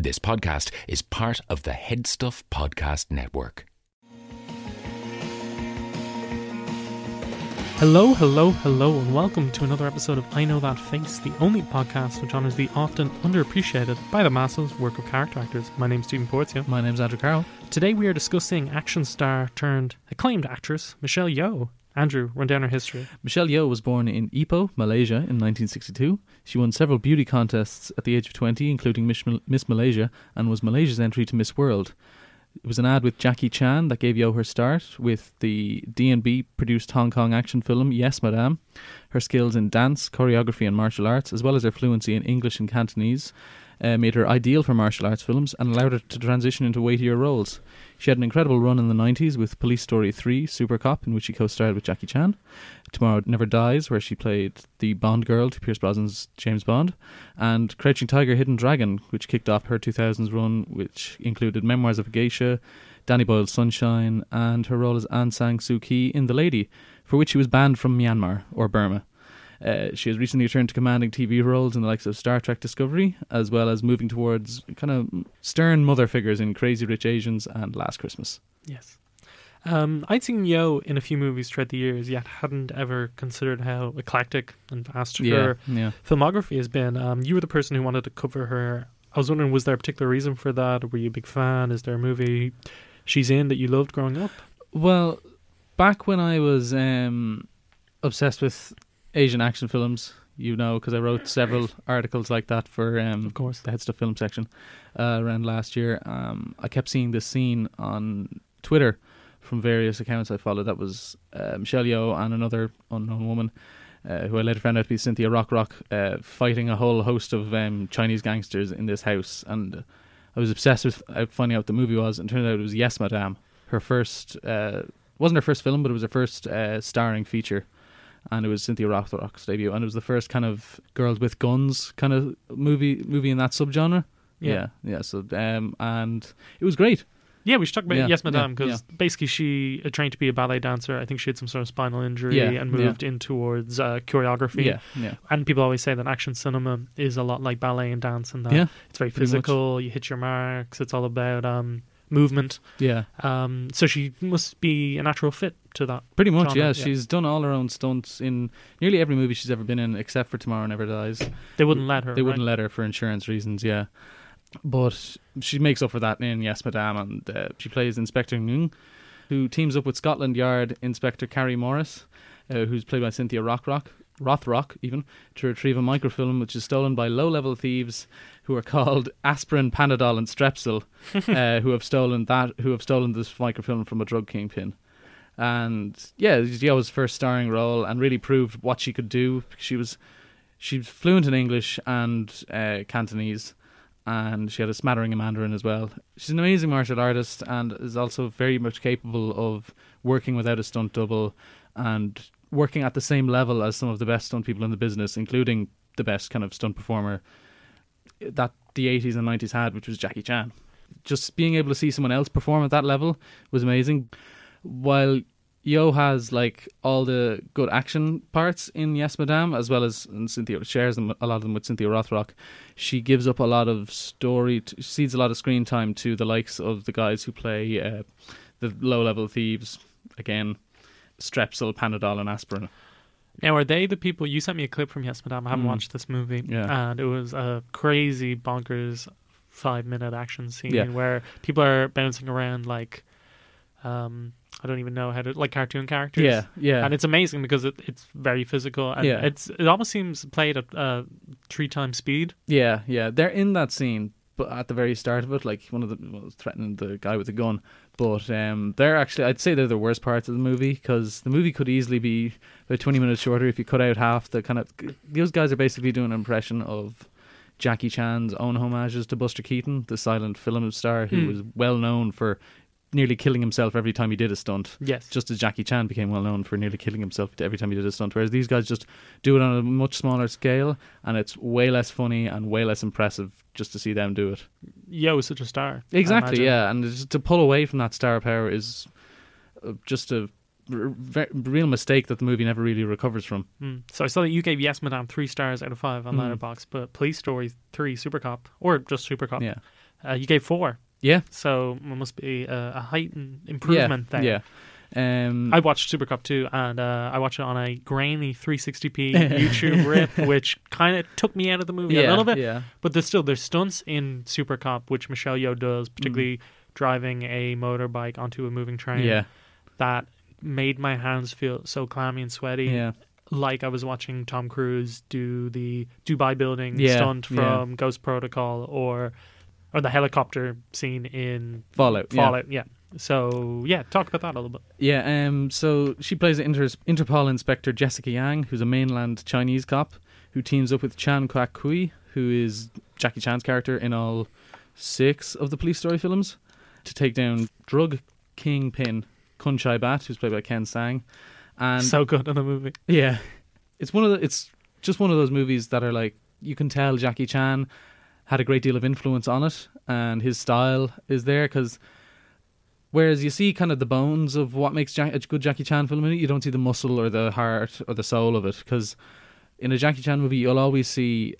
This podcast is part of the Headstuff Podcast Network. Hello, hello, hello, and welcome to another episode of I Know That Face, the only podcast which honours the often underappreciated by the masses work of character actors. My name's Stephen Porzio. My name's Andrew Carroll. Today we are discussing action star turned acclaimed actress Michelle Yeoh. Andrew, run down her history. Michelle Yeoh was born in Ipoh, Malaysia in 1962. She won several beauty contests at the age of 20, including Miss, Malaysia, and was Malaysia's entry to Miss World. It was an ad with Jackie Chan that gave Yeoh her start with the D&B produced Hong Kong action film Yes Madame. Her skills in dance, choreography and martial arts, as well as her fluency in English and Cantonese, uh, made her ideal for martial arts films and allowed her to transition into weightier roles. She had an incredible run in the 90s with Police Story 3, Super Cop, in which she co starred with Jackie Chan. Tomorrow Never Dies, where she played the Bond girl to Pierce Brosnan's James Bond. And Crouching Tiger, Hidden Dragon, which kicked off her 2000s run, which included Memoirs of a Geisha, Danny Boyle's Sunshine, and her role as Aung San Suu Kyi in The Lady, for which she was banned from Myanmar or Burma. Uh, she has recently returned to commanding TV roles in the likes of Star Trek Discovery, as well as moving towards kind of stern mother figures in Crazy Rich Asians and Last Christmas. Yes. Um, I'd seen Yeoh in a few movies throughout the years, yet hadn't ever considered how eclectic and vast yeah, her yeah. filmography has been. Um, you were the person who wanted to cover her. I was wondering, was there a particular reason for that? Were you a big fan? Is there a movie she's in that you loved growing up? Well, back when I was um, obsessed with Asian action films, you know, because I wrote several articles like that for, um, of course, the Headstuff film section uh, around last year. Um, I kept seeing this scene on Twitter from various accounts I followed. That was uh, Michelle Yeoh and another unknown woman. Uh, who I later found out to be Cynthia Rothrock, uh, fighting a whole host of um, Chinese gangsters in this house, and I was obsessed with uh, finding out what the movie was. And it turned out it was Yes, Madame, her first uh, wasn't her first film, but it was her first uh, starring feature and it was Cynthia Rothrock's debut, and it was the first kind of girls with guns kind of movie movie in that subgenre. Yeah, yeah. yeah so um, and it was great. Yeah, we should talk about Yeah, Yes, Madame, yeah, because basically she uh, trained to be a ballet dancer. I think she had some sort of spinal injury Yeah, and yeah. moved in towards uh, choreography. Yeah, yeah, And people always say that action cinema is a lot like ballet and dance, and that yeah, it's very physical. You hit your marks. It's all about um, movement. yeah. Um, so she must be a natural fit to that. Pretty much, genre, yeah. She's done all her own stunts in nearly every movie she's ever been in, except for Tomorrow Never Dies. They wouldn't let her. They wouldn't let her for insurance reasons, yeah. But she makes up for that in Yes, Madame, and uh, she plays Inspector Ng, who teams up with Scotland Yard Inspector Carrie Morris, uh, who's played by Cynthia Rockrock, Rothrock, even, to retrieve a microfilm which is stolen by low-level thieves who are called Aspirin, Panadol, and Strepsil, uh, who have stolen that, who have stolen this microfilm from a drug kingpin. And yeah, it was first starring role, and really proved what she could do. She was she's fluent in English and uh, Cantonese, and she had a smattering of Mandarin as well. She's an amazing martial artist and is also very much capable of working without a stunt double and working at the same level as some of the best stunt people in the business, including the best kind of stunt performer that the 80s and 90s had, which was Jackie Chan. Just being able to see someone else perform at that level was amazing. While Yeoh has like all the good action parts in Yes Madame, as well as and Cynthia shares them a lot of them with Cynthia Rothrock. She gives up a lot of story, t- cedes a lot of screen time to the likes of the guys who play uh, the low level thieves. Again, Strepsil, Panadol, and aspirin. Now, are they the people? You sent me a clip from Yes, Madame. I haven't Mm. watched this movie, Yeah. and it was a crazy, bonkers five-minute action scene Yeah. where people are bouncing around like, um, I don't even know how to like cartoon characters. Yeah, yeah, and it's amazing because it, it's very physical, and Yeah. it's it almost seems played at uh, three times speed. Yeah, yeah, they're in that scene, but at the very start of it, like one of the was threatening the guy with the gun. But um, they're actually, I'd say they're the worst parts of the movie because the movie could easily be about twenty minutes shorter if you cut out half the kind of. Those guys are basically doing an impression of Jackie Chan's own homages to Buster Keaton, the silent film star who Hmm. was well known for nearly killing himself every time he did a stunt. Yes, Just as Jackie Chan became well known for nearly killing himself every time he did a stunt, whereas these guys just do it on a much smaller scale, and it's way less funny and way less impressive just to see them do it. Yeoh was such a star. Exactly, yeah, and just to pull away from that star power is uh, just a real mistake that the movie never really recovers from. Mm. So I saw that you gave Yes Madame three stars out of five on Mm. Letterboxd, but Police Story three Super Cop or just Super Cop Yeah, Uh, you gave four, Yeah, so it must be a, a heightened improvement yeah, there. yeah. Um, I watched Super Cop 2 and uh, I watched it on a grainy 360p YouTube rip, which kind of took me out of the movie yeah, a little bit. Yeah, But there's still there's stunts in Super Cop which Michelle Yeoh does, particularly driving a motorbike onto a moving train. Mm. yeah, that made my hands feel so clammy and sweaty. yeah. Like I was watching Tom Cruise do the Dubai building Yeah, stunt from Ghost Protocol or or the helicopter scene in Fallout. yeah. Fallout. Yeah. So yeah, talk about that a little bit. Yeah, um, so she plays Inter- Interpol Inspector Jessica Yang, who's a mainland Chinese cop who teams up with Chan Kwak Kui, who is Jackie Chan's character in all six of the police story films, to take down drug kingpin Kun Chai Bat, who's played by Ken Tsang. And so good in the movie. yeah, it's one of the, it's just one of those movies that are like you can tell Jackie Chan had a great deal of influence on it, and his style is there because. Whereas you see kind of the bones of what makes Jack- a good Jackie Chan film, you don't see the muscle or the heart or the soul of it. Because in a Jackie Chan movie, you'll always see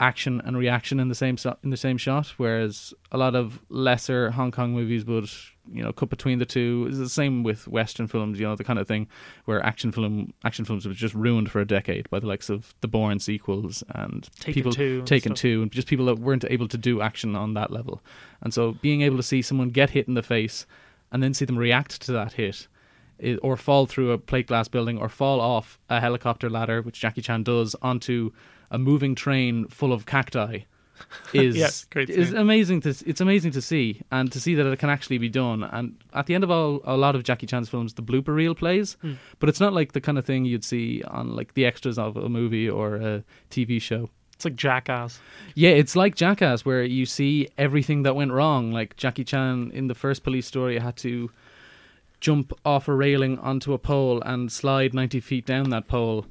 action and reaction in the same so- in the same shot. Whereas a lot of lesser Hong Kong movies would, you know, cut between the two. It's the same with Western films, you know, the kind of thing where action film action films was just ruined for a decade by the likes of the Bourne sequels and Taken people two taken stuff. two, and just people that weren't able to do action on that level. And so being able to see someone get hit in the face and then see them react to that hit. Or fall through a plate glass building, or fall off a helicopter ladder, which Jackie Chan does, onto a moving train full of cacti, is Yeah, great is scene. amazing to it's amazing to see and to see that it can actually be done. And at the end of all, a lot of Jackie Chan's films, the blooper reel plays, Mm. but it's not like the kind of thing you'd see on like the extras of a movie or a TV show. It's like Jackass. Yeah, it's like Jackass, where you see everything that went wrong. Like Jackie Chan in the first police story had to jump off a railing onto a pole and slide 90 feet down that pole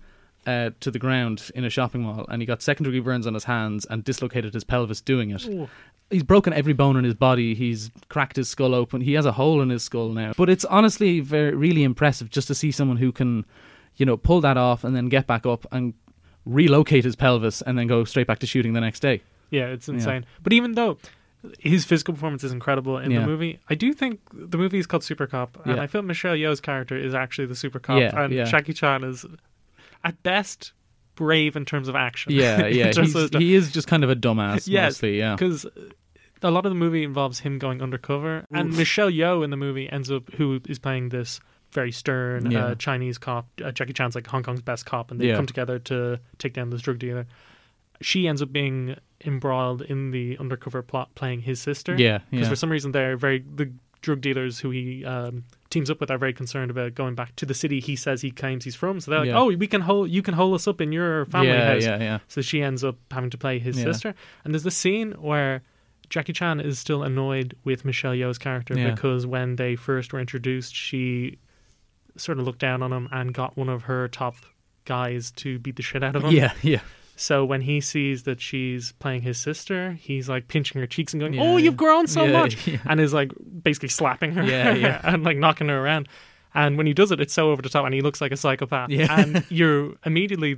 uh, to the ground in a shopping mall. And he got second degree burns on his hands and dislocated his pelvis doing it. Ooh. He's broken every bone in his body. He's cracked his skull open. He has a hole in his skull now. But it's honestly very, really impressive just to see someone who can, you know, pull that off and then get back up and relocate his pelvis and then go straight back to shooting the next day. Yeah, it's insane. But even though his physical performance is incredible in Yeah. the movie, I do think the movie is called Super Cop, and Yeah. I feel Michelle Yeoh's character is actually the Super Cop, Yeah, and yeah. Jackie Chan is at best brave in terms of action. Yeah, yeah. He is just kind of a dumbass Yes, mostly, yeah. because a lot of the movie involves him going undercover, and Michelle Yeoh in the movie ends up who is playing this very stern Yeah. uh, Chinese cop. Uh, Jackie Chan's like Hong Kong's best cop, and they Yeah. come together to take down this drug dealer. She ends up being embroiled in the undercover plot, playing his sister. Yeah, because yeah. for some reason they're very the drug dealers who he um, teams up with are very concerned about going back to the city he says he claims he's from. So they're like, Yeah. "Oh, we can hold you can hold us up in your family yeah, house." yeah, yeah. So she ends up having to play his sister. And there's this scene where Jackie Chan is still annoyed with Michelle Yeoh's character because when they first were introduced, she sort of looked down on him and got one of her top guys to beat the shit out of him. Yeah, yeah. So when he sees that she's playing his sister, he's like pinching her cheeks and going, Yeah, "Oh, yeah. you've grown so Yeah, much," yeah. and is like basically slapping her, Yeah, yeah. and like knocking her around. And when he does it, it's so over the top, and he looks like a psychopath. Yeah. And you're immediately,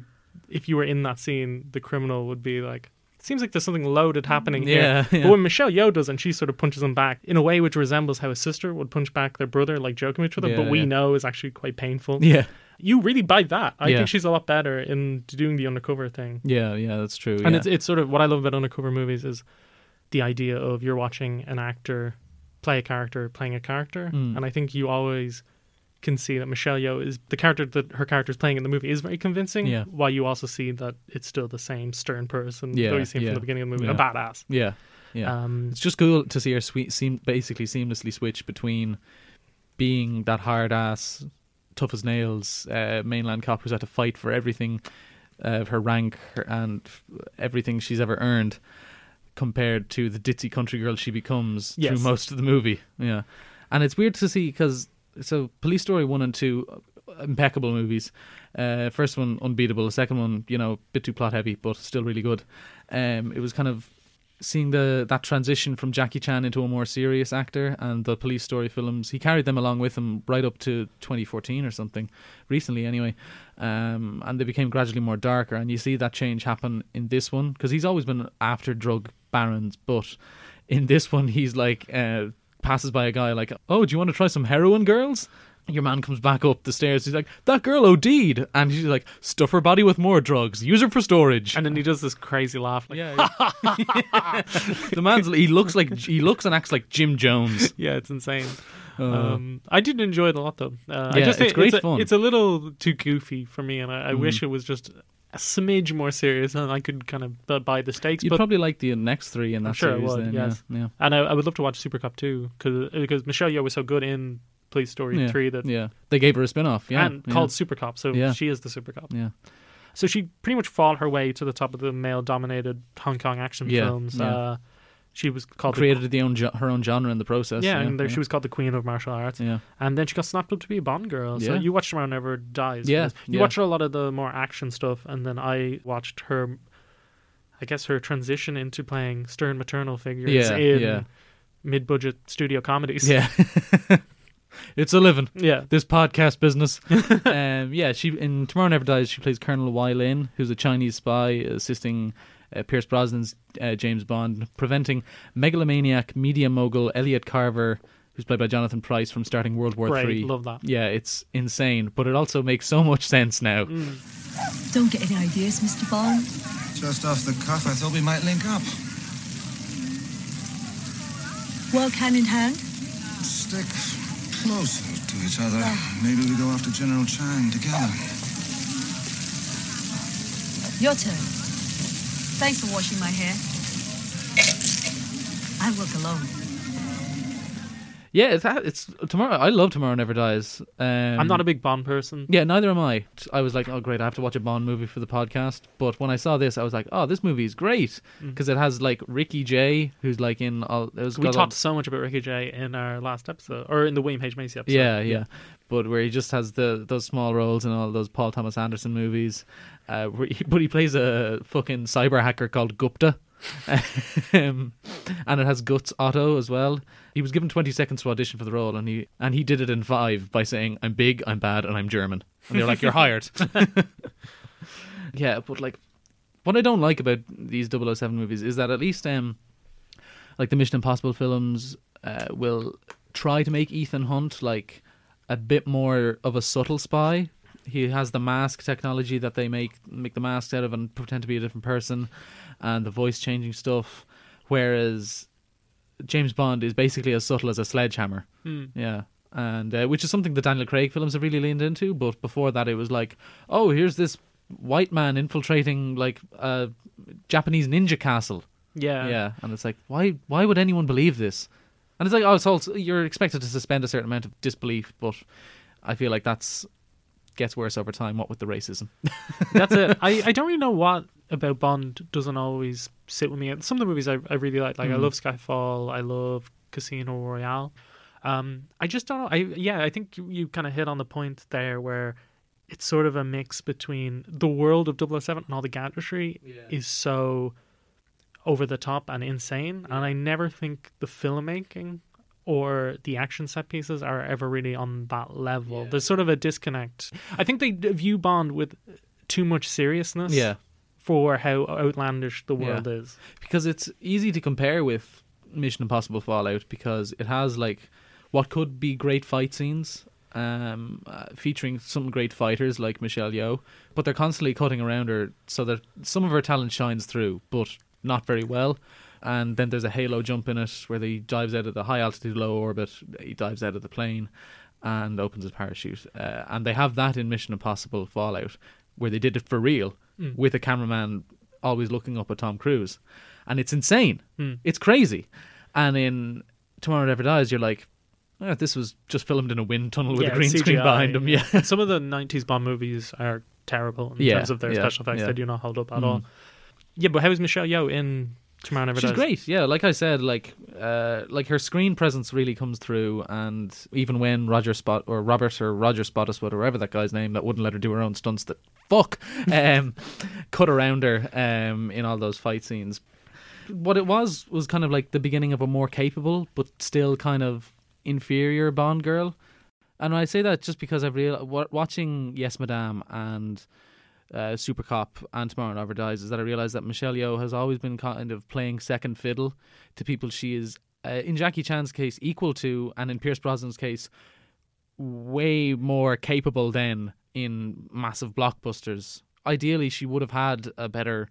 if you were in that scene, the criminal would be like, "Seems like there's something loaded happening mm, here." Yeah, yeah. But when Michelle Yeoh does, it, and she sort of punches him back in a way which resembles how a sister would punch back their brother, like joking with each other, Yeah, but we yeah. know is actually quite painful. Yeah, You really buy that. I Yeah. think she's a lot better in doing the undercover thing. yeah, yeah. That's true. And yeah. it's it's sort of what I love about undercover movies is the idea of you're watching an actor play a character playing a character, Mm. and I think you always can see that Michelle Yeoh is the character that her character is playing in the movie is very convincing. Yeah. While you also see that it's still the same stern person Yeah, that you see yeah, from the beginning of the movie, a badass. yeah, yeah. Um, It's just cool to see her sweet, seem basically seamlessly switch between being that hard ass, tough as nails, uh, mainland cop who's had to fight for everything, uh, her rank her, and everything she's ever earned, compared to the ditzy country girl she becomes Yes. through most of the movie. Yeah, and it's weird to see because so Police Story one and two, uh, impeccable movies. Uh, first one unbeatable. The second one, you know, a bit too plot heavy, but still really good. Um, it was kind of seeing the that transition from Jackie Chan into a more serious actor and the police story films. He carried them along with him right up to 2014 or something, recently anyway. Um, and they became gradually more darker. And you see that change happen in this one because he's always been after drug barons, but in this one, he's like uh, passes by a guy like, "Oh, do you want to try some heroin, girls?" Your man comes back up the stairs. He's like, "That girl OD'd," and he's like, "Stuff her body with more drugs. Use her for storage." And then he does this crazy laugh. Like, yeah, yeah. the man's he looks like he looks and acts like Jim Jones. yeah, it's insane. Uh, Um, I did enjoy it a lot though. Uh, I Yeah, just think it's great a, fun. It's a little too goofy for me, and I, I Mm. wish it was just a smidge more serious, and I could kind of bu- buy the stakes. You'd but probably like the next three in that I'm sure I series. would, then, yes. yeah, yeah. and I, I would love to watch Super Cop too, because because Michelle Yeoh was so good in Police Story Yeah, three that Yeah, they gave her a spin off. Yeah, and yeah. called Super Cop, so Yeah. she is the Super Cop. Yeah, So she pretty much fought her way to the top of the male-dominated Hong Kong action films. Uh, she was called created the own ge- her own genre in the process. yeah, yeah, and there, yeah. she was called the Queen of Martial Arts. Yeah, And then she got snapped up to be a Bond girl. So Yeah. you watched Tomorrow Never Dies. Yeah, You yeah. watched a lot of the more action stuff, and then I watched her, I guess, her transition into playing stern maternal figures in yeah. mid budget studio comedies. yeah. it's a living. Yeah. This podcast business. um, yeah, she in Tomorrow Never Dies. She plays Colonel Wai Lin, who's a Chinese spy assisting uh, Pierce Brosnan's uh, James Bond, preventing megalomaniac media mogul Elliot Carver, who's played by Jonathan Pryce, from starting World War Great. Three. Love that. Yeah, it's insane, but it also makes so much sense now. Don't get any ideas, Mr. Bond. Just off the cuff, I thought we might link up. Work hand in hand. Stick closer to each other. Maybe we go after General Chang together. Your turn. Thanks for washing my hair. I work alone. Yeah, it's, it's tomorrow. I love Tomorrow Never Dies. Um, I'm not a big Bond person. Yeah, neither am I. I was like, oh, great, I have to watch a Bond movie for the podcast. But when I saw this, I was like, oh, this movie is great because it has like Ricky Jay, who's like in all. It was We got all- talked so much about Ricky Jay in our last episode, or in the William H Macy episode. yeah, yeah, But where he just has the those small roles in all those Paul Thomas Anderson movies, uh, where he, but he plays a fucking cyber hacker called Gupta, um, and it has Götz Otto as well. He was given twenty seconds to audition for the role, and he and he did it in five by saying, "I'm big, I'm bad, and I'm German." And they're like, "You're hired." yeah, but like, what I don't like about these 007 movies is that at least um, like the Mission Impossible films uh, will try to make Ethan Hunt like a bit more of a subtle spy. He has the mask technology that they make make the masks out of and pretend to be a different person, and the voice changing stuff. Whereas James Bond is basically as subtle as a sledgehammer. Hmm. Yeah. And uh, which is something the Daniel Craig films have really leaned into. But before that, it was like, oh, here's this white man infiltrating like a Japanese ninja castle. yeah, Yeah, and it's like, why? Why would anyone believe this? And it's like, oh, it's all you're expected to suspend a certain amount of disbelief, but I feel like that's gets worse over time. What with the racism? That's it. I, I don't really know what about Bond doesn't always sit with me. Some of the movies I, I really like, like I Mhm. love Skyfall, I love Casino Royale. Um, I just don't know. I yeah, I think you, you kind of hit on the point there where it's sort of a mix between the world of 007 and all the gadgetry is so over the top and insane, and I never think the filmmaking or the action set pieces are ever really on that level. There's sort of a disconnect. I think they view Bond with too much seriousness Yeah, for how outlandish the Yeah. world is. because it's easy to compare with Mission Impossible Fallout because it has like what could be great fight scenes. Um, uh, featuring some great fighters like Michelle Yeoh, but they're constantly cutting around her so that some of her talent shines through, but not very well. And then there's a halo jump in it where he dives out of the high altitude, low orbit. He dives out of the plane and opens his parachute. Uh, and they have that in Mission Impossible Fallout, where they did it for real Mm. with a cameraman always looking up at Tom Cruise, and it's insane. Mm. It's crazy. And in Tomorrow Never Dies, you're like, "Ah, this was just filmed in a wind tunnel with Yeah, a green screen behind him. Yeah, Some of the 90s Bond movies are terrible in Yeah, terms of their yeah, special effects. They do not hold up at Mhm. all. Yeah, but how is Michelle Yeoh in Tomorrow Never she's Dies? great. Yeah, like I said, like uh, like her screen presence really comes through, and even when Roger Spot or Robert or Roger Spottiswoode or whatever that guy's name that wouldn't let her do her own stunts that fuck um, cut around her um, in all those fight scenes. What it was was kind of like the beginning of a more capable but still kind of inferior Bond girl. And I say that just because I've real watching Yes Madame and uh, Super Cop and Tomorrow Never Dies is that I realized that Michelle Yeoh has always been kind of playing second fiddle to people she is, uh, in Jackie Chan's case, equal to, and in Pierce Brosnan's case, way more capable than in massive blockbusters. Ideally, she would have had a better,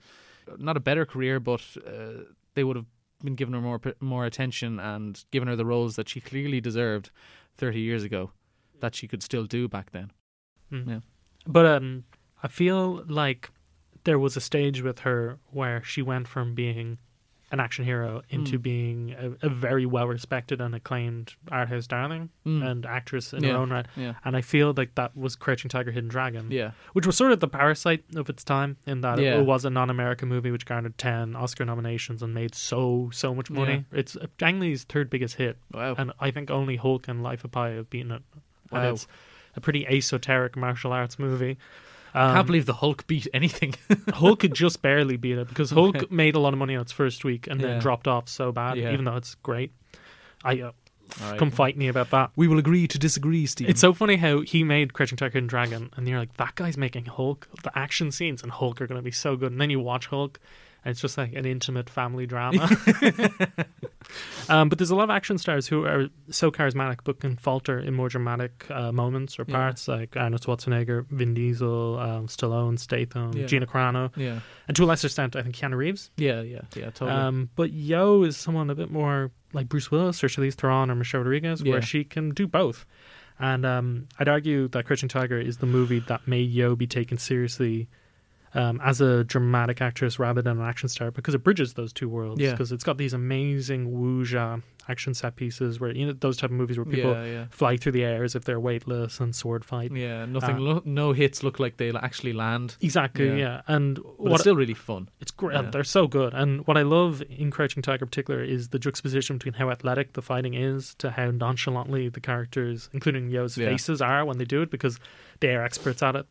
not a better career, but uh, they would have been giving her more more attention and given her the roles that she clearly deserved 30 years ago that she could still do back then. Mm. Yeah. But um, I feel like there was a stage with her where she went from being an action hero into Mm. being a, a very well respected and acclaimed art house darling Mm. and actress in Yeah. her own right. Yeah. And I feel like that was Crouching Tiger, Hidden Dragon. Yeah. which was sort of the parasite of its time in that Yeah. it, was a non-American movie which garnered 10 Oscar nominations and made so so much money. It's Ang Lee's third biggest hit Wow. and I think only Hulk and Life of Pi have beaten it. And Wow. it's a pretty esoteric martial arts movie. I Um, can't believe the Hulk beat anything. Hulk could just barely beat it because Hulk made a lot of money on its first week and Yeah. then dropped off so bad, Yeah. even though it's great. I uh, right. come fight me about that. We will agree to disagree, Steve. It's so funny how he made Crouching Tiger and Dragon, and you're like, that guy's making Hulk. The action scenes in Hulk are going to be so good, and then you watch Hulk, and it's just like an intimate family drama. um, but there's a lot of action stars who are so charismatic but can falter in more dramatic uh, moments or Yeah. parts, like Arnold Schwarzenegger, Vin Diesel, um, Stallone, Statham, Yeah. Gina Carano, yeah. and to a lesser extent, I think Keanu Reeves. Yeah, yeah, yeah, totally. Um, but Yeoh is someone a bit more like Bruce Willis or Charlize Theron or Michelle Rodriguez, Yeah. where she can do both. And um, I'd argue that Crouching Tiger is the movie that made Yeoh be taken seriously um, as a dramatic actress rather than an action star because it bridges those two worlds. Yeah. Because it's got these amazing wuxia action set pieces where you know those type of movies where people yeah, yeah. fly through the air as if they're weightless and sword fight. Yeah, nothing. Uh, lo- no hits look like they'll actually land. Exactly, Yeah. yeah. And it's still really fun. It's great. Yeah. They're so good. And what I love in Crouching Tiger in particular is the juxtaposition between how athletic the fighting is to how nonchalantly the characters, including Yeoh's Yeah. faces, are when they do it because they are experts at it.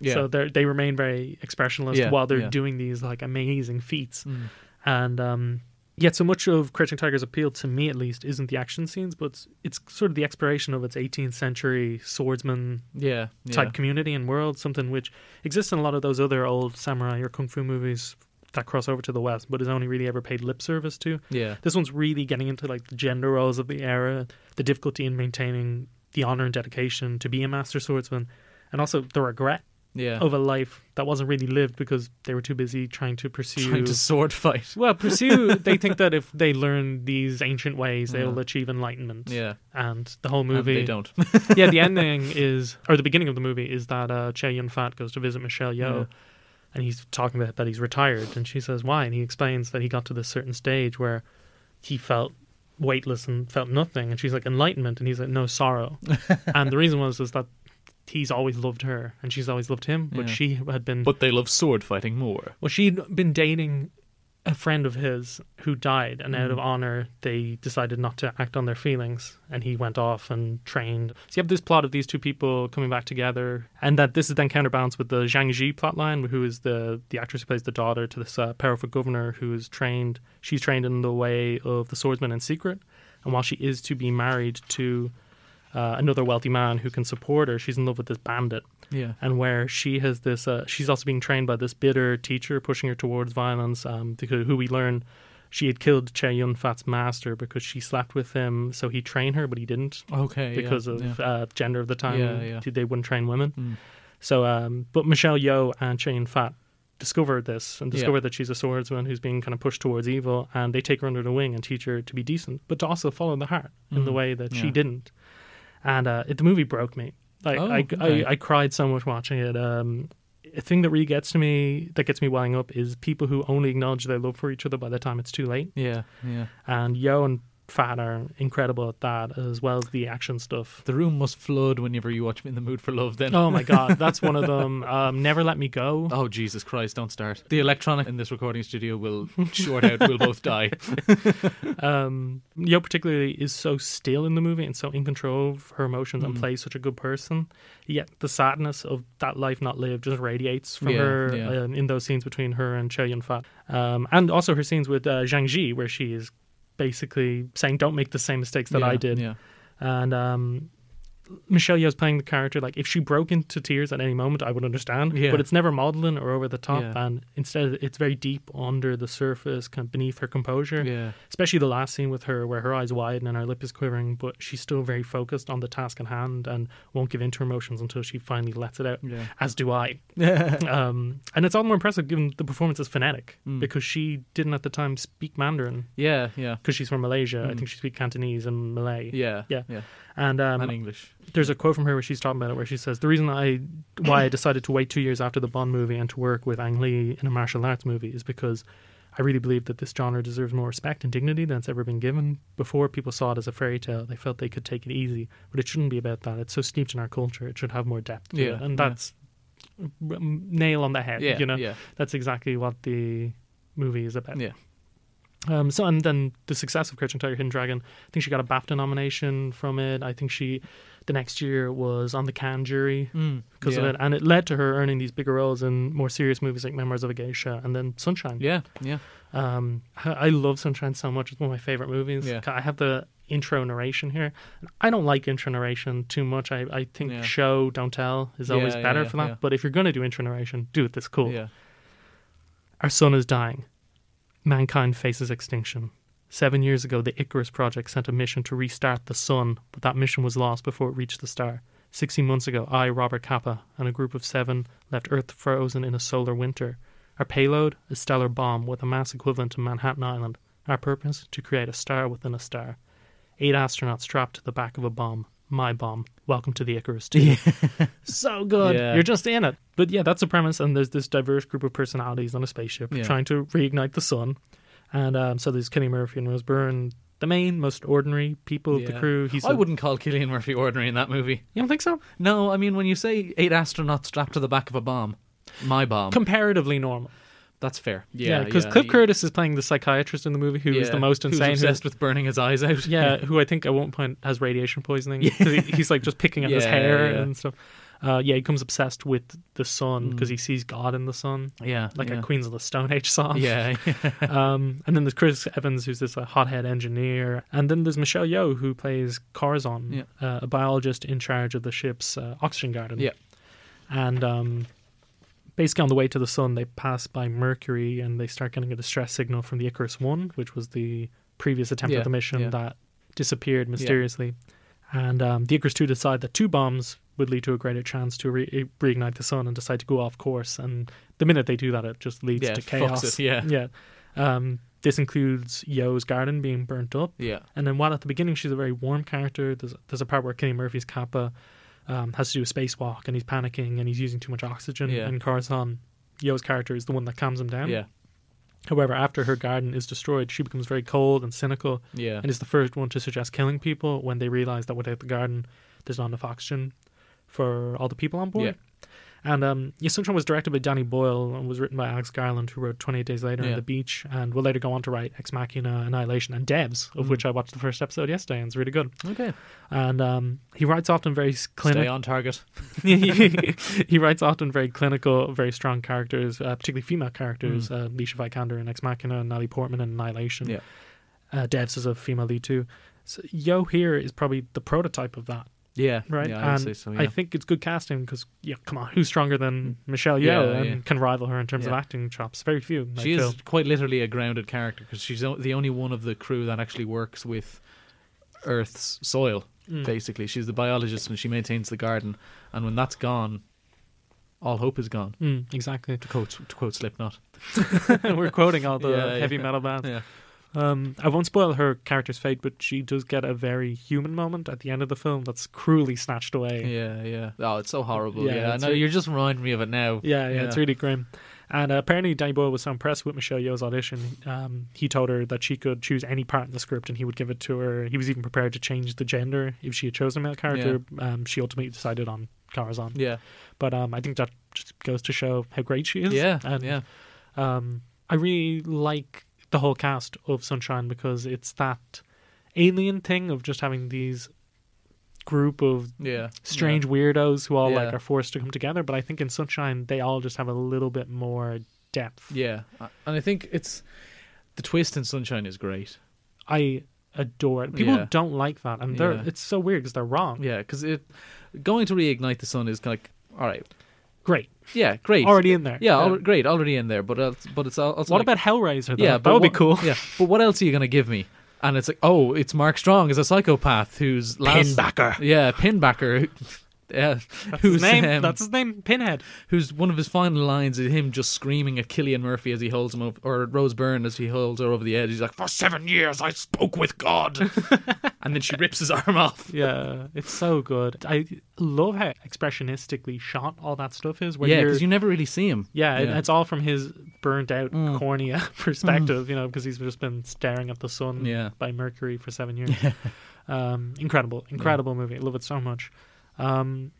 Yeah. So they they remain very expressionless Yeah, while they're yeah. doing these like amazing feats. Mm. And um, yet, so much of Crouching Tiger's appeal, to me at least, isn't the action scenes, but it's, it's sort of the exploration of its 18th century swordsman yeah, yeah. type community and world, something which exists in a lot of those other old samurai or kung fu movies that cross over to the West, but is only really ever paid lip service to. Yeah, This one's really getting into like the gender roles of the era, the difficulty in maintaining the honor and dedication to be a master swordsman, and also the regret yeah. of a life that wasn't really lived because they were too busy trying to pursue. Trying to sword fight. well, pursue. they think that if they learn these ancient ways, they'll Yeah. achieve enlightenment. Yeah, And the whole and movie, they don't. yeah, the ending is, or the beginning of the movie is that uh, Chow Yun Fat goes to visit Michelle Yeoh, Yeah. and he's talking about that he's retired, and she says why, and he explains that he got to this certain stage where he felt weightless and felt nothing, and she's like enlightenment, and he's like no sorrow, and the reason was is that he's always loved her, and she's always loved him, but Yeah. she had been But they love sword fighting more. well, she'd been dating a friend of his who died, and out of Mm. honor, they decided not to act on their feelings, and he went off and trained. So you have this plot of these two people coming back together, and that this is then counterbalanced with the Zhang Ziyi plotline, who is the the actress who plays the daughter to this uh, powerful governor who is trained. She's trained in the way of the swordsman in secret, and while she is to be married to uh, another wealthy man who can support her, she's in love with this bandit Yeah, and where she has this uh, she's also being trained by this bitter teacher pushing her towards violence um because who we learn she had killed Chow Yun Fat's master because she slept with him so he trained her but he didn't okay. yeah, because of yeah. uh, gender of the time Yeah, yeah. they wouldn't train women Mm. so um but Michelle Yeoh and Chow Yun Fat discover this and Yeah. that she's a swordsman who's being kind of pushed towards evil and they take her under the wing and teach her to be decent but to also follow the heart in the Mm. way that she didn't and uh, it, the movie broke me like Oh, I, okay. I, I cried so much watching it um a thing that really gets to me that gets me welling up is people who only acknowledge their love for each other by the time it's too late Yeah, yeah. and Yeoh and Fat are incredible at that as well as the action stuff The room must flood whenever you watch me In the Mood for Love. Then. oh my god that's one of them um, Never Let Me Go Oh Jesus Christ! Don't start. The electronic in this recording studio will short out. We'll both die. um, Yeoh particularly is so still in the movie and so in control of her emotions and Mm. plays such a good person. Yet the sadness of that life not lived just radiates from Yeah, her yeah. um, in those scenes between her and Chow Yun Fat, um, and also her scenes with uh, Zhang Ziyi, where she is basically saying, "Don't make the same mistakes that yeah, I did," Yeah. and um, Michelle Yeoh's playing the character. Like if she broke into tears at any moment, I would understand. Yeah. But it's never maudlin or over the top, Yeah. and instead it's very deep under the surface, kind of beneath her composure. Yeah. Especially the last scene with her, where her eyes widen and her lip is quivering, but she's still very focused on the task in hand and won't give in to her emotions until she finally lets it out. Yeah. As do I. um, and it's all the more impressive given the performance is phonetic Mm. because she didn't at the time speak Mandarin Yeah, yeah. because she's from Malaysia. I Mm. think she speaks Cantonese and Malay. Yeah. Yeah. Yeah. And um, and English. There's a quote from her where she's talking about it, where she says, "The reason I why I decided to wait two years after the Bond movie and to work with Ang Lee in a martial arts movie is because I really believe that this genre deserves more respect and dignity than it's ever been given. Before people saw it as a fairy tale, they felt they could take it easy, but it shouldn't be about that. It's so steeped in our culture; it should have more depth. Yeah, it. and yeah. that's nail on the head. Yeah. you know, Yeah. that's exactly what the movie is about. Yeah. Um, so and then the success of Crouching Tiger, Hidden Dragon. I think she got a BAFTA nomination from it. I think she, the next year, was on the Cannes jury Mm. because yeah. of it, and it led to her earning these bigger roles in more serious movies like Memoirs of a Geisha and then Sunshine. Yeah. Yeah. Um, I love Sunshine so much. It's one of my favorite movies. Yeah. I have the intro narration here. I don't like intro narration too much. I, I think Yeah. show don't tell is always Yeah, better for that. But if you're going to do intro narration, do it this cool. Yeah. Our sun is dying. Mankind faces extinction. Seven years ago, the Icarus project sent a mission to restart the sun, but that mission was lost before it reached the star. Sixteen months ago, I, Robert Kappa, and a group of seven left Earth frozen in a solar winter. Our payload, a stellar bomb with a mass equivalent to Manhattan Island. Our purpose, to create a star within a star. Eight astronauts strapped to the back of a bomb. My bomb. Welcome to the Icarus too. so good. Yeah. You're just in it. But yeah, that's the premise. And there's this diverse group of personalities on a spaceship Yeah. trying to reignite the sun. And um, so there's Cillian Murphy and Rose Byrne, the main, most ordinary people of the crew. He's I a- wouldn't call Cillian Murphy ordinary in that movie. You don't think so? No, I mean when you say eight astronauts strapped to the back of a bomb, my bomb. Comparatively normal. that's fair. Yeah, Yeah, because Cliff he- Curtis is playing the psychiatrist in the movie who is yeah, the most insane. who's- obsessed with burning his eyes out. yeah, who I think at one point has radiation poisoning. he, he's like just picking at his Yeah, hair yeah. and stuff. Uh, yeah, he becomes obsessed with the sun because he sees God in the sun, yeah, like yeah. a Queens of the Stone Age song. Yeah, um, and then there's Chris Evans, who's this uh, hothead engineer, and then there's Michelle Yeoh, who plays Corazon, Yeah. uh, a biologist in charge of the ship's uh, oxygen garden. Yeah. and um, basically on the way to the sun, they pass by Mercury, and they start getting a distress signal from the Icarus One, which was the previous attempt Yeah, at the mission that disappeared mysteriously. And um, the Icarus Two decide that two bombs would lead to a greater chance to re- reignite the sun, and decide to go off course. And the minute they do that, it just leads Yeah, to chaos. it, yeah. yeah. Um, this includes Yeoh's garden being burnt up, yeah, and then while at the beginning she's a very warm character, there's there's a part where Cillian Murphy's Kappa um, has to do a spacewalk, and he's panicking and he's using too much oxygen. Yeah. And Corazon, Yeoh's character, is the one that calms him down. yeah, However, after her garden is destroyed, she becomes very cold and cynical, yeah. and is the first one to suggest killing people when they realize that without the garden, there's not enough oxygen for all the people on board. Yeah. And um, yeah, Sunshine was directed by Danny Boyle and was written by Alex Garland, who wrote 28 Days Later Yeah. on the Beach, and will later go on to write Ex Machina, Annihilation, and Devs, of Mm. which I watched the first episode yesterday, and it's really good. Okay, And um, he writes often very stay on target. he writes often very clinical, very strong characters, uh, particularly female characters. Uh, Alicia Vikander in Ex Machina, and Natalie Portman in Annihilation. Mm. Yeah. Uh, Devs is a female lead too. So Yeoh here is probably the prototype of that, Yeah, right? Yeah, I and so. I think it's good casting because, yeah, come on, who's stronger than Michelle Yeoh Yeah, and yeah. can rival her in terms of acting chops? Very few. I she feel. is quite literally a grounded character because she's o- the only one of the crew that actually works with Earth's soil. Mm. Basically, she's the biologist and she maintains the garden. And when that's gone, all hope is gone. Mm, exactly. To quote to quote Slipknot. We're quoting all the Yeah, heavy yeah. metal bands. Yeah, Um, I won't spoil her character's fate, but she does get a very human moment at the end of the film that's cruelly snatched away. yeah, yeah. Oh, it's so horrible. Yeah, Yeah, I know. re- You're just reminding me of it now. Yeah, yeah, it's really grim. And uh, apparently, Danny Boyle was so impressed with Michelle Yeoh's audition, um, he told her that she could choose any part in the script and he would give it to her. He was even prepared to change the gender if she had chosen a male character. Um, she ultimately decided on Corazon. Yeah, But um, I think that just goes to show how great she is. yeah, And yeah. um, I really like the whole cast of Sunshine because it's that alien thing of just having these group of Yeah, strange weirdos who all like are forced to come together. But I think in Sunshine they all just have a little bit more depth. Yeah, and I think it's the twist in Sunshine is great. I adore it. People Yeah. don't like that, and they're Yeah. it's so weird because they're wrong. Yeah, because it going to reignite the sun is like all right. Great, Yeah, great. already in there. Yeah, al- great. Already in there, but it's, but it's al- also what like, about Hellraiser? Though? yeah, that would be cool. Yeah, but what else are you gonna give me? And it's like, oh, it's Mark Strong as a psychopath who's last, Pinbacker. Yeah, Pinbacker. Yeah, That's who's his name. um, That's his name. Pinhead. who's one of his final lines is him just screaming at Cillian Murphy as he holds him up, or Rose Byrne as he holds her over the edge. He's like, "For seven years, I spoke with God," and then she rips his arm off. Yeah, it's so good. I love how expressionistically shot all that stuff is. Where Yeah, because you never really see him. yeah, Yeah. it's all from his burnt out Mm. cornea perspective, you know, because he's just been staring at the sun Yeah. by Mercury for seven years. um, incredible, incredible movie. I love it so much. Um,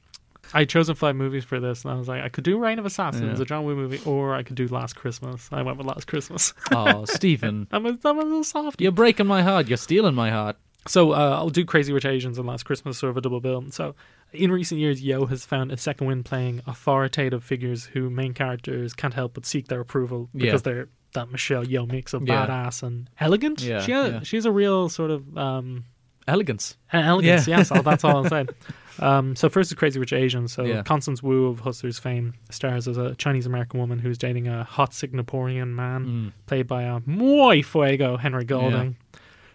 I chosen five movies for this, and I was like, I could do Reign of Assassins, Yeah. a John Woo movie, or I could do Last Christmas. I went with Last Christmas. Oh, Stephen, I'm a, I'm a little soft. you're breaking my heart. You're stealing my heart. So uh, I'll do Crazy Rich Asians and Last Christmas, sort of a double bill. So in recent years, Yeoh has found a second wind playing authoritative figures who main characters can't help but seek their approval Yeah. because they're that Michelle Yeoh mix of Yeah. badass and elegant. Yeah, she has, yeah. she's a real sort of um, Elegance. uh, elegance. Yeah. Yes, that's all I'm saying. Um, so first is Crazy Rich Asians. So Yeah. Constance Wu of Hustlers fame stars as a Chinese American woman who's dating a hot Singaporean man Mm. played by a muy fuego Henry Golding.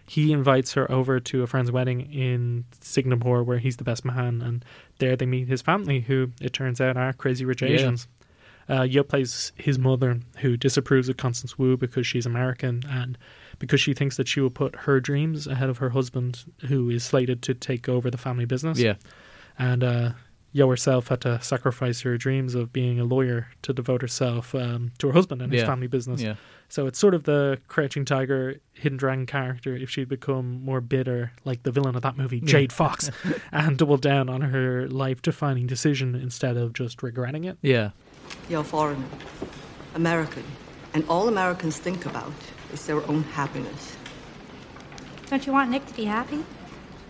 He invites her over to a friend's wedding in Singapore, where he's the best man, and there they meet his family, who it turns out are crazy rich Yeah. Asians. Uh, Yeoh plays his mother, who disapproves of Constance Wu because she's American and because she thinks that she will put her dreams ahead of her husband, who is slated to take over the family business. Yeah, And uh, Yeoh herself had to sacrifice her dreams of being a lawyer to devote herself um, to her husband and his Yeah. family business. yeah, So it's sort of the Crouching Tiger, Hidden Dragon character if she'd become more bitter, like the villain of that movie, Jade Fox, and double down on her life defining decision instead of just regretting it. yeah. You're a foreigner, American, and all Americans think about is their own happiness. Don't you want Nick to be happy?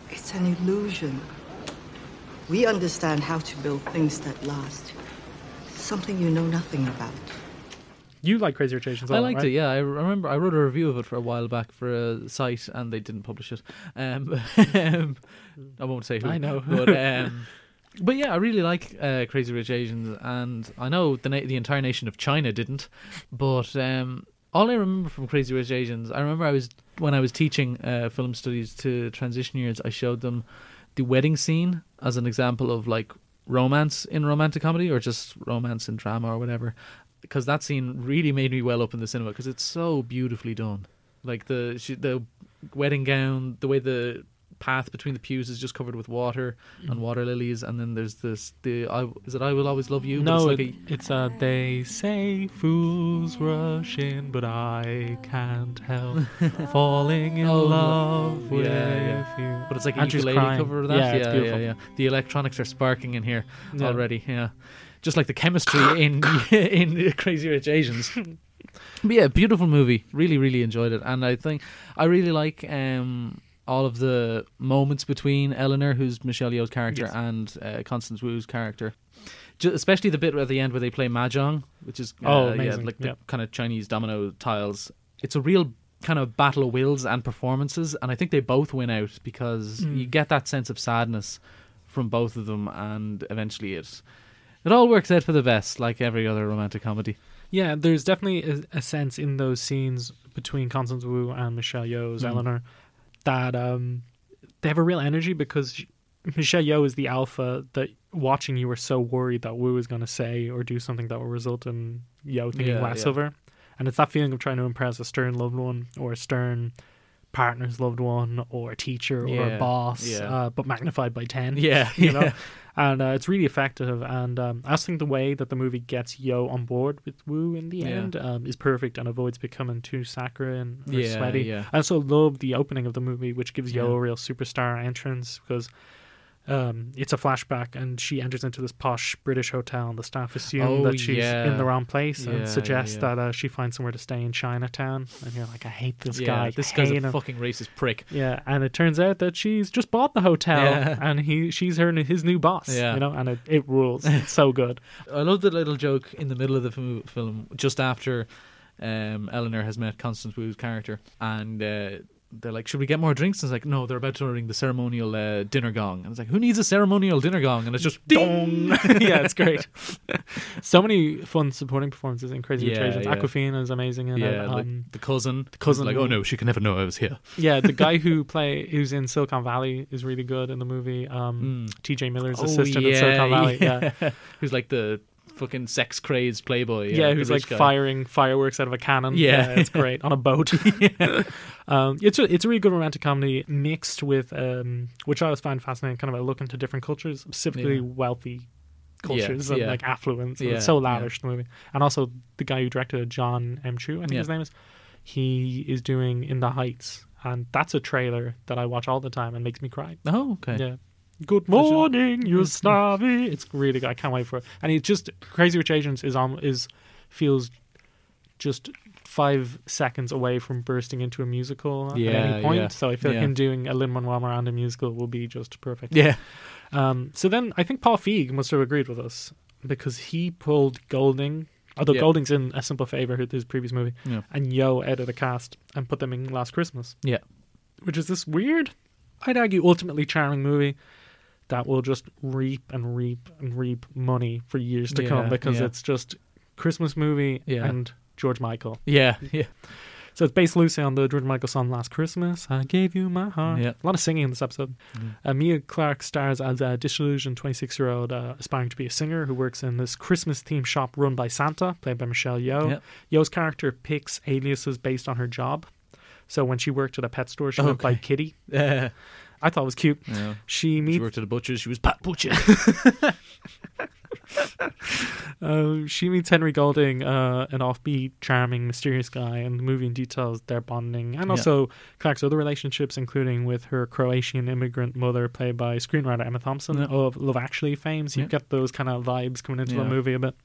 It's an illusion. We understand how to build things that last. Something you know nothing about. You like Crazy Rich Asians, I liked right? it. Yeah, I remember I wrote a review of it for a while back for a site, and they didn't publish it. Um, um, I won't say who. I know. but um, but yeah, I really like uh, Crazy Rich Asians, and I know the na- the entire nation of China didn't, but um, all I remember from Crazy Rich Asians, I remember I was when I was teaching uh, film studies to transition years, I showed them the wedding scene as an example of like romance in romantic comedy or just romance in drama or whatever? Because that scene really made me well up in the cinema because it's so beautifully done. Like the she, the wedding gown the way the path between the pews is just covered with water and water lilies and then there's this the I, is it I will always love you No, it's it, like it's uh, they say fools rush in, but I can't help falling in Oh, love yeah, with yeah. you. but it's like a Andrew's ukulele crying. cover of that Yeah, it's yeah, beautiful. yeah yeah the electronics are sparking in here already yeah just like the chemistry in in Crazy Rich Asians. But yeah, beautiful movie. Really, really enjoyed it, and I think I really like um, all of the moments between Eleanor, who's Michelle Yeoh's character, Yes. and uh, Constance Wu's character. Ju- especially the bit at the end where they play mahjong, which is uh, Oh, yeah, like the Yeah. kind of Chinese domino tiles. It's a real kind of battle of wills and performances, and I think they both win out because Mm. you get that sense of sadness from both of them, and eventually it it all works out for the best, like every other romantic comedy. Yeah, there's definitely a, a sense in those scenes between Constance Wu and Michelle Yeoh's Mm. Eleanor that um, they have a real energy because Michelle Yeoh is the alpha that watching you were so worried that Wu is going to say or do something that will result in Yeoh thinking Yeah, less yeah. of her. And it's that feeling of trying to impress a stern loved one or a stern partner's loved one or a teacher or Yeah, a boss, yeah. uh, but magnified by 10 Yeah, you know? yeah. and uh, it's really effective and um, i think the way that the movie gets yeoh on board with wu in the end um, is perfect and avoids becoming too saccharine or sweaty. i also love the opening of the movie which gives yeoh a real superstar entrance because um, it's a flashback and she enters into this posh british hotel and the staff assume Oh, that she's yeah. in the wrong place Yeah, and suggest yeah. that uh, she finds somewhere to stay in chinatown and you're like i hate this yeah, guy this guy's a him. fucking racist prick. Yeah, and it turns out that she's just bought the hotel, Yeah. and he she's her his new boss. Yeah. you know, and it, it rules. It's so good. I love the little joke in the middle of the film, just after um, Eleanor has met Constance Wu's character, and uh, they're like, "Should we get more drinks?" And it's like, "No, they're about to ring the ceremonial uh, dinner gong." And it's like, "Who needs a ceremonial dinner gong?" And it's just dong. yeah, it's great. so many fun supporting performances in Crazy Rich Yeah, Asians. yeah. Awkwafina is amazing in yeah, it. like Um, the cousin, the cousin like, "Oh no, she can never know I was here." yeah, the guy who play who's in Silicon Valley is really good in the movie. Um, T.J. Miller's Oh, assistant in Silicon Valley. Yeah, who's like the fucking sex crazed playboy. yeah, the who's like guy. firing fireworks out of a cannon. Yeah. it's great on a boat. um, it's a, it's a really good romantic comedy mixed with um, which I always find fascinating, kind of a look into different cultures, specifically Yeah. wealthy cultures and yeah. like affluence. and Yeah, it's so yeah. lavish the movie, and also the guy who directed it, John M. Chu, I think Yeah. his name is. He is doing In the Heights, and that's a trailer that I watch all the time and makes me cry. Oh, okay. Yeah. Good morning, you snobby. It's really good. I can't wait for it. And it's just Crazy Rich Asians is on is feels just five seconds away from bursting into a musical at any point. yeah, So I feel yeah. him doing a Lin Manuel Miranda musical will be just perfect. Yeah. Um, so then I think Paul Feig must have agreed with us because he pulled Golding. Although Yeah. Golding's in A Simple Favor, his previous movie, Yeah. and Yeoh out of the cast and put them in Last Christmas Yeah. which is this weird, I'd argue, ultimately charming movie that will just reap and reap and reap money for years to come because yeah. it's just Christmas movie Yeah. and George Michael. Yeah. Yeah. So it's based loosely on the George Michael song "Last Christmas." I gave you my heart. Yeah. A lot of singing in this episode. Uh, Mia Clark stars as a disillusioned 26-year-old uh, aspiring to be a singer who works in this Christmas-themed shop run by Santa, played by Michelle Yeoh. Yeah. Yeoh's character picks aliases based on her job. So when she worked at a pet store, she went by Okay. Kitty. Yeah. I thought it was cute. Yeah. She She meets worked at a butcher's. She was Pat Butcher. uh, she meets Henry Golding, uh, an offbeat, charming, mysterious guy, and the movie details their bonding, and Yeah. also Clarke's other relationships, including with her Croatian immigrant mother, played by screenwriter Emma Thompson Yeah. of Love Actually fame. So you Yeah. get those kind of vibes coming into the movie a bit.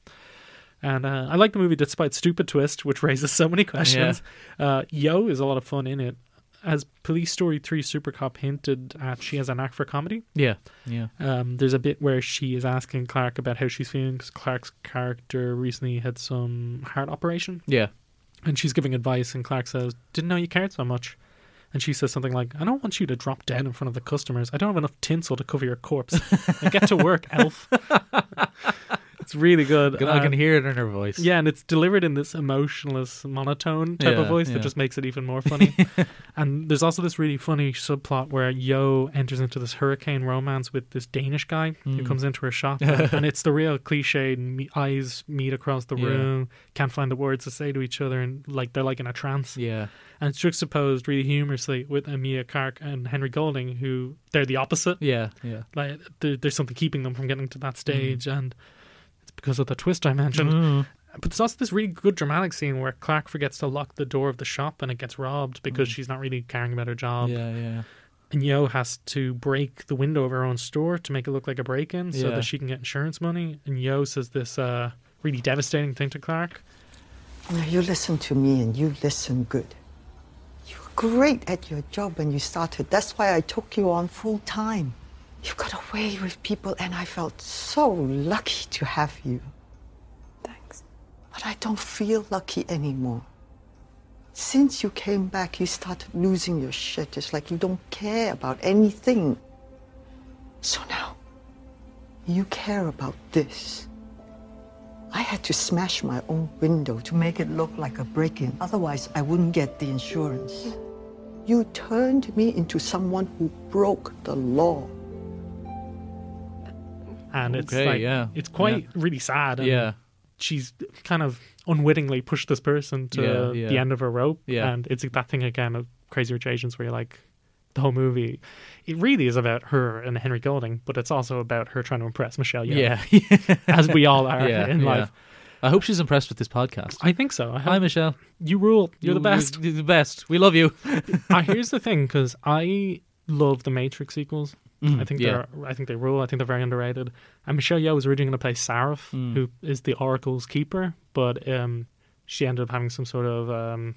And uh, I like the movie despite stupid twist, which raises so many questions. Uh, Yeoh is a lot of fun in it. As Police Story 3 Super Cop hinted at, she has a knack for comedy. yeah. Yeah. Um, there's a bit where she is asking Clarke about how she's feeling because Clarke's character recently had some heart operation, Yeah. and she's giving advice, and Clark says, "Didn't know you cared so much." And she says something like, "I don't want you to drop dead in front of the customers. I don't have enough tinsel to cover your corpse. Now get to work, elf." it's really good. I can Uh, hear it in her voice. yeah, and it's delivered in this emotionless monotone type Yeah, of voice yeah. that just makes it even more funny. and there's also this really funny subplot where Yeoh enters into this hurricane romance with this Danish guy Hmm. who comes into her shop, and, and it's the real cliche. Me- eyes meet across the Yeah. room, can't find the words to say to each other, and like they're like in a trance. Yeah. And it's juxtaposed really humorously with Emilia Clarke and Henry Golding, who they're the opposite. Yeah. Yeah. Like there, there's something keeping them from getting to that stage, and because of the twist I mentioned. Mm. But there's also this really good dramatic scene where Clarke forgets to lock the door of the shop and it gets robbed because she's not really caring about her job. Yeah. Yeah. And Yeoh has to break the window of her own store to make it look like a break in so Yeah. that she can get insurance money. And Yeoh says this uh, really devastating thing to Clarke. Now, you listen to me and you listen good. You were great at your job when you started. That's why I took you on full time. You got away with people, and I felt so lucky to have you. Thanks. But I don't feel lucky anymore. Since you came back, you started losing your shit. It's like you don't care about anything. So now, you care about this. I had to smash my own window to make it look like a break in. Otherwise, I wouldn't get the insurance. You turned me into someone who broke the law. And it's Okay, like, yeah. it's quite Yeah. really sad. And Yeah. she's kind of unwittingly pushed this person to Yeah, the end of her rope. Yeah. And it's that thing again of Crazy Rich Asians where you're like, the whole movie, it really is about her and Henry Golding, but it's also about her trying to impress Michelle Yeoh. Yeah. as we all are in life. I hope she's impressed with this podcast. I think so. I Hi, Michelle. you rule. You're the best. You're the best. We love you. uh, here's the thing, because I love the Matrix sequels. I think Mm, yeah. they're. I think they rule. I think they're very underrated. And Michelle Yeoh was originally going to play Seraph, Mm. who is the Oracle's keeper, but um, she ended up having some sort of um,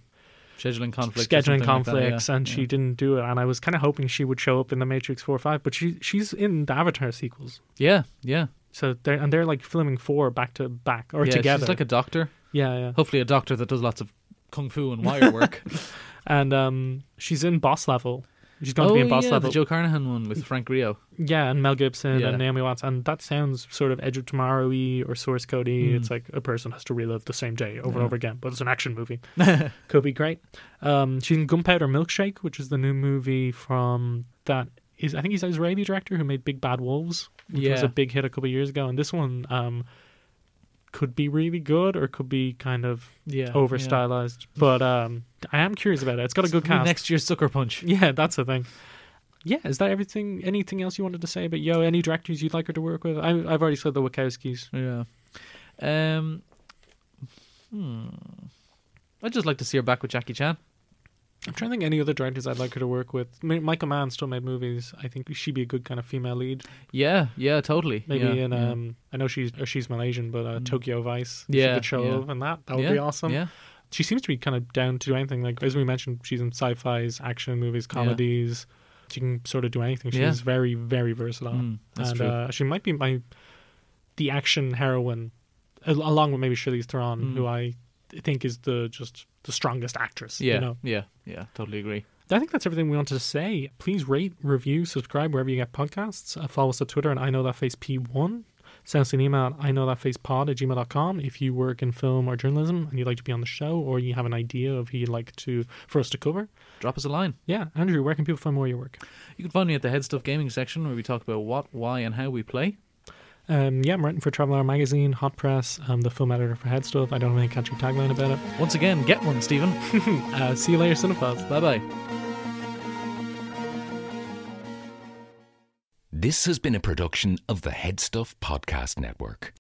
Scheduling conflict. scheduling something like conflicts, yeah. and she didn't do it. And I was kind of hoping she would show up in the Matrix Four or Five, but she she's in the Avatar sequels. Yeah. Yeah. So they're and they're like filming four back to back or yeah, together. She's like a doctor. yeah, yeah. Hopefully, a doctor that does lots of kung fu and wire work. and um, she's in Boss Level. She's going oh to be in Boss yeah, Level. the Joe Carnahan one with Frank Grillo. Yeah, and Mel Gibson Yeah. and Naomi Watts, and that sounds sort of Edge of Tomorrow y or Source Code. Mm. It's like a person has to relive the same day over and over again, but it's an action movie. Could be great. Um, she's in Gunpowder Milkshake, which is the new movie from that is I think he's the Israeli director who made Big Bad Wolves, which was a big hit a couple of years ago, and this one um, could be really good or could be kind of Yeah, over stylized. But um, I am curious about it. It's got a good cast. Next year's Sucker Punch. Yeah, that's the thing. Yeah, is that everything? Anything else you wanted to say about Yeoh? Any directors you'd like her to work with? I, I've already said the Wachowskis. Yeah. Um. Hmm. I'd just like to see her back with Jackie Chan. I'm trying to think any other directors I'd like her to work with. Michael Mann still made movies. I think she'd be a good kind of female lead. Yeah, yeah, totally. Maybe yeah, in yeah. um, I know she's or she's Malaysian, but uh, Mm. Tokyo Vice. Yeah, she could show yeah. up in that. That would yeah, be awesome. Yeah, She seems to be kind of down to do anything. Like as we mentioned, she's in sci-fi's, action movies, comedies. She can sort of do anything. She's very, very versatile. Mm, that's and true. Uh, she might be my the action heroine, along with maybe Charlize Theron, Mm. who I think is the just the strongest actress. yeah, you know? yeah, yeah. Totally agree. I think that's everything we wanted to say. Please rate, review, subscribe wherever you get podcasts. Uh, follow us on Twitter and I know that face P1. Send us an email at I know that face pod at gmail.com if you work in film or journalism and you'd like to be on the show or you have an idea of who you'd like to for us to cover. Drop us a line. Yeah, Andrew, where can people find more of your work? You can find me at the Head Stuff Gaming section where we talk about what, why, and how we play. Um, yeah, I'm writing for Travel Hour Magazine, Hot Press. I'm the film editor for Head Stuff. I don't have any catchy tagline about it. Once again, get one, Stephen. Uh, see you later, Cinephiles. bye bye. This has been a production of the Headstuff Podcast Network.